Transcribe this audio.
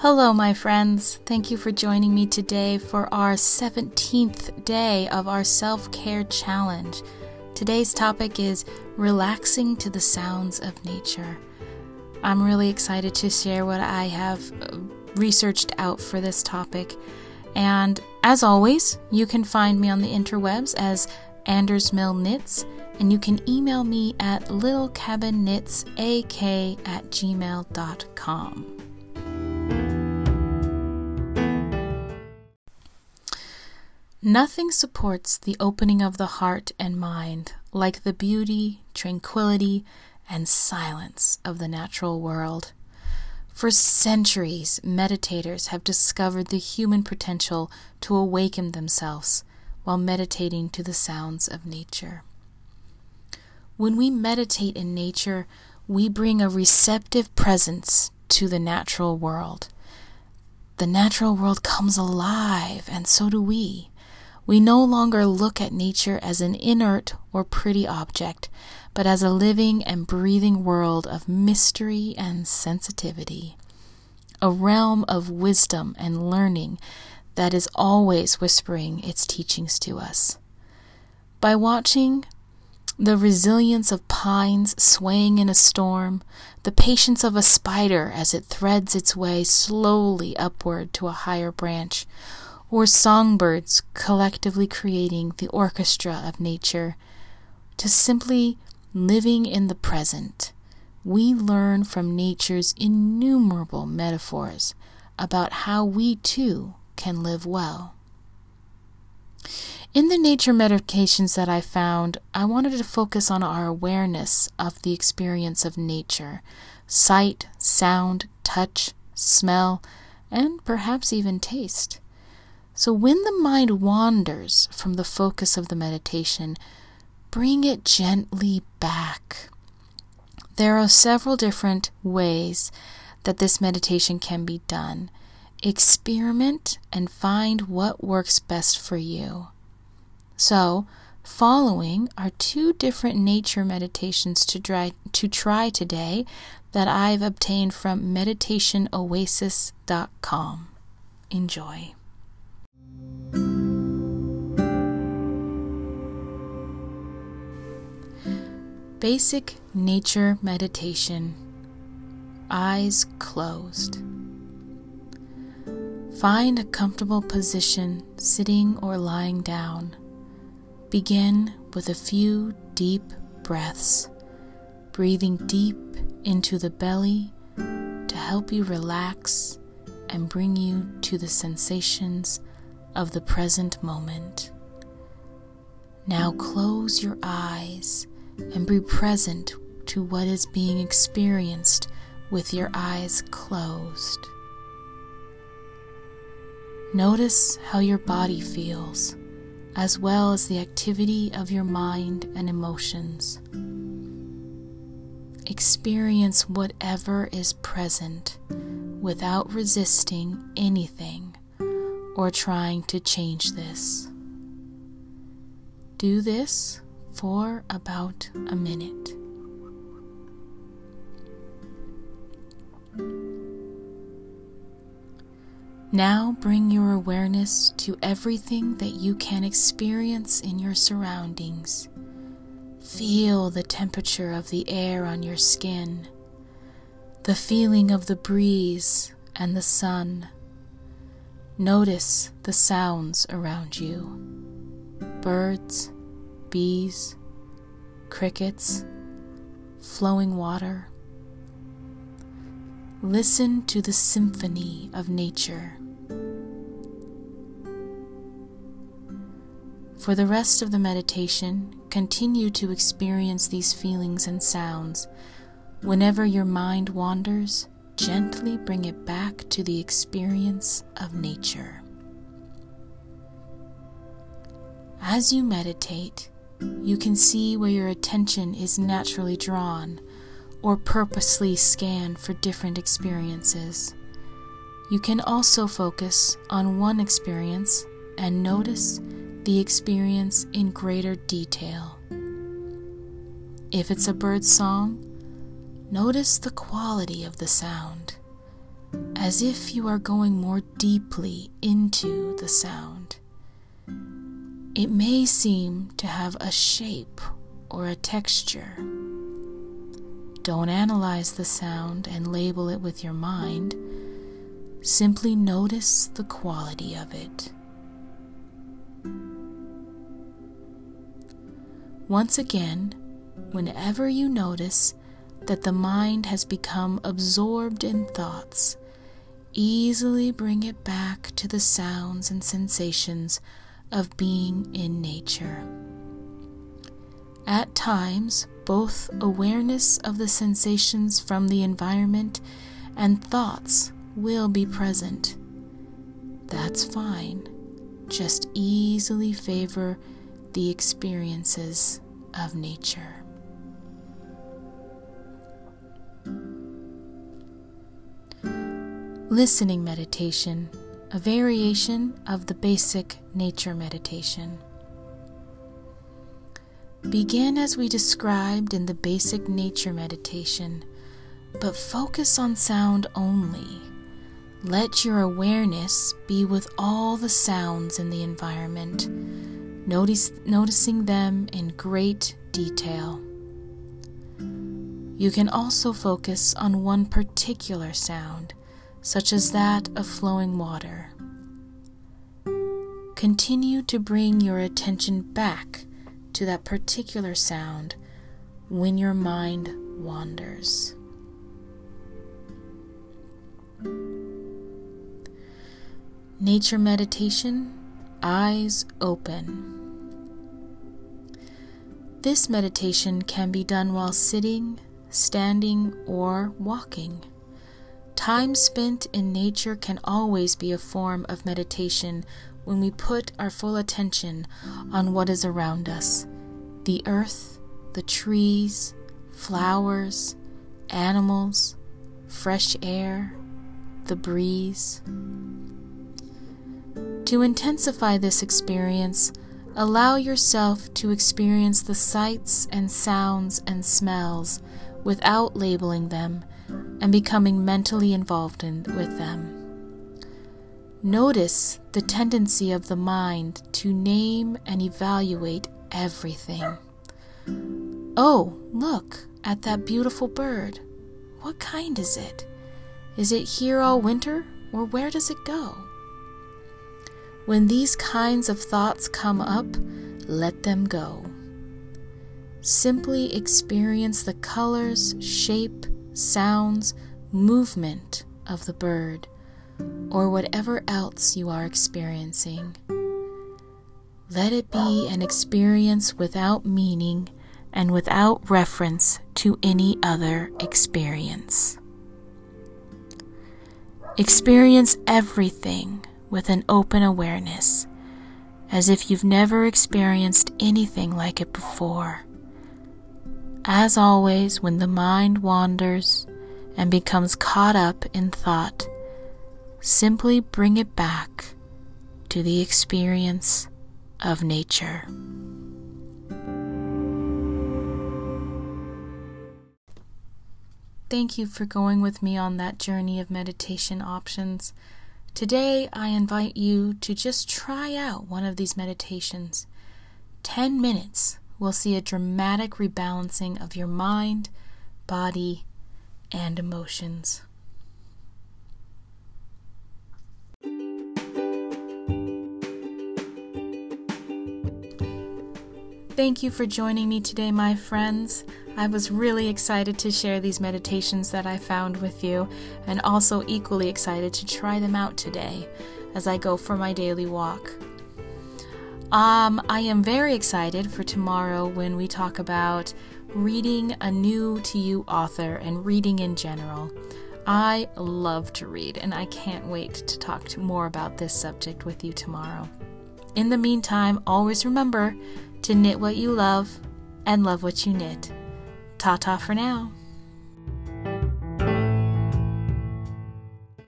Hello, my friends. Thank you for joining me today for our 17th day of our self care challenge. Today's topic is relaxing to the sounds of nature. I'm really excited to share what I have uh, researched out for this topic. And as always, you can find me on the interwebs as Anders Mill Knits, and you can email me at littlecabinknitsak at gmail.com. Nothing supports the opening of the heart and mind like the beauty, tranquility, and silence of the natural world. For centuries, meditators have discovered the human potential to awaken themselves while meditating to the sounds of nature. When we meditate in nature, we bring a receptive presence to the natural world. The natural world comes alive, and so do we. We no longer look at nature as an inert or pretty object, but as a living and breathing world of mystery and sensitivity, a realm of wisdom and learning that is always whispering its teachings to us. By watching the resilience of pines swaying in a storm, the patience of a spider as it threads its way slowly upward to a higher branch, or songbirds collectively creating the orchestra of nature, to simply living in the present, we learn from nature's innumerable metaphors about how we too can live well. In the nature meditations that I found, I wanted to focus on our awareness of the experience of nature sight, sound, touch, smell, and perhaps even taste. So when the mind wanders from the focus of the meditation, bring it gently back. There are several different ways that this meditation can be done. Experiment and find what works best for you. So, following are two different nature meditations to try, to try today that I've obtained from meditationoasis.com. Enjoy. Basic nature meditation. Eyes closed. Find a comfortable position sitting or lying down. Begin with a few deep breaths, breathing deep into the belly to help you relax and bring you to the sensations of the present moment. Now close your eyes and be present to what is being experienced with your eyes closed. Notice how your body feels, as well as the activity of your mind and emotions. Experience whatever is present without resisting anything or trying to change this. Do this for about a minute. Now bring your awareness to everything that you can experience in your surroundings. Feel the temperature of the air on your skin, the feeling of the breeze and the sun. Notice the sounds around you birds, bees, crickets, flowing water. Listen to the symphony of nature. For the rest of the meditation, continue to experience these feelings and sounds. Whenever your mind wanders, gently bring it back to the experience of nature. As you meditate, you can see where your attention is naturally drawn or purposely scanned for different experiences. You can also focus on one experience and notice the experience in greater detail. If it's a bird song, notice the quality of the sound. as if you are going more deeply into the sound. It may seem to have a shape or a texture. Don't analyze the sound and label it with your mind. Simply notice the quality of it. Once again, whenever you notice that the mind has become absorbed in thoughts, easily bring it back to the sounds and sensations of being in nature. At times, both awareness of the sensations from the environment and thoughts will be present. That's fine. Just easily favor the experiences of nature. Listening meditation, a variation of the basic nature meditation. Begin as we described in the basic nature meditation, but focus on sound only. Let your awareness be with all the sounds in the environment, notice, noticing them in great detail. You can also focus on one particular sound such as that of flowing water. Continue to bring your attention back to that particular sound when your mind wanders. Nature meditation, eyes open. This meditation can be done while sitting, standing, or walking. Time spent in nature can always be a form of meditation when we put our full attention on what is around us the earth, the trees, flowers, animals, fresh air, the breeze. To intensify this experience, allow yourself to experience the sights and sounds and smells without labeling them and becoming mentally involved in, with them. Notice the tendency of the mind to name and evaluate everything. Oh, look at that beautiful bird. What kind is it? Is it here all winter, or where does it go? When these kinds of thoughts come up, let them go. Simply experience the colors, shape, sounds, movement of the bird, or whatever else you are experiencing. Let it be an experience without meaning and without reference to any other experience. Experience everything with an open awareness, as if you've never experienced anything like it before. As always, when the mind wanders and becomes caught up in thought, simply bring it back to the experience of nature. Thank you for going with me on that journey of meditation options. Today, I invite you to just try out one of these meditations. 10 minutes will see a dramatic rebalancing of your mind, body, and emotions. Thank you for joining me today, my friends. I was really excited to share these meditations that I found with you, and also equally excited to try them out today as I go for my daily walk. Um, I am very excited for tomorrow when we talk about reading a new to you author and reading in general. I love to read, and I can't wait to talk to more about this subject with you tomorrow. In the meantime, always remember to knit what you love and love what you knit. Ta ta for now.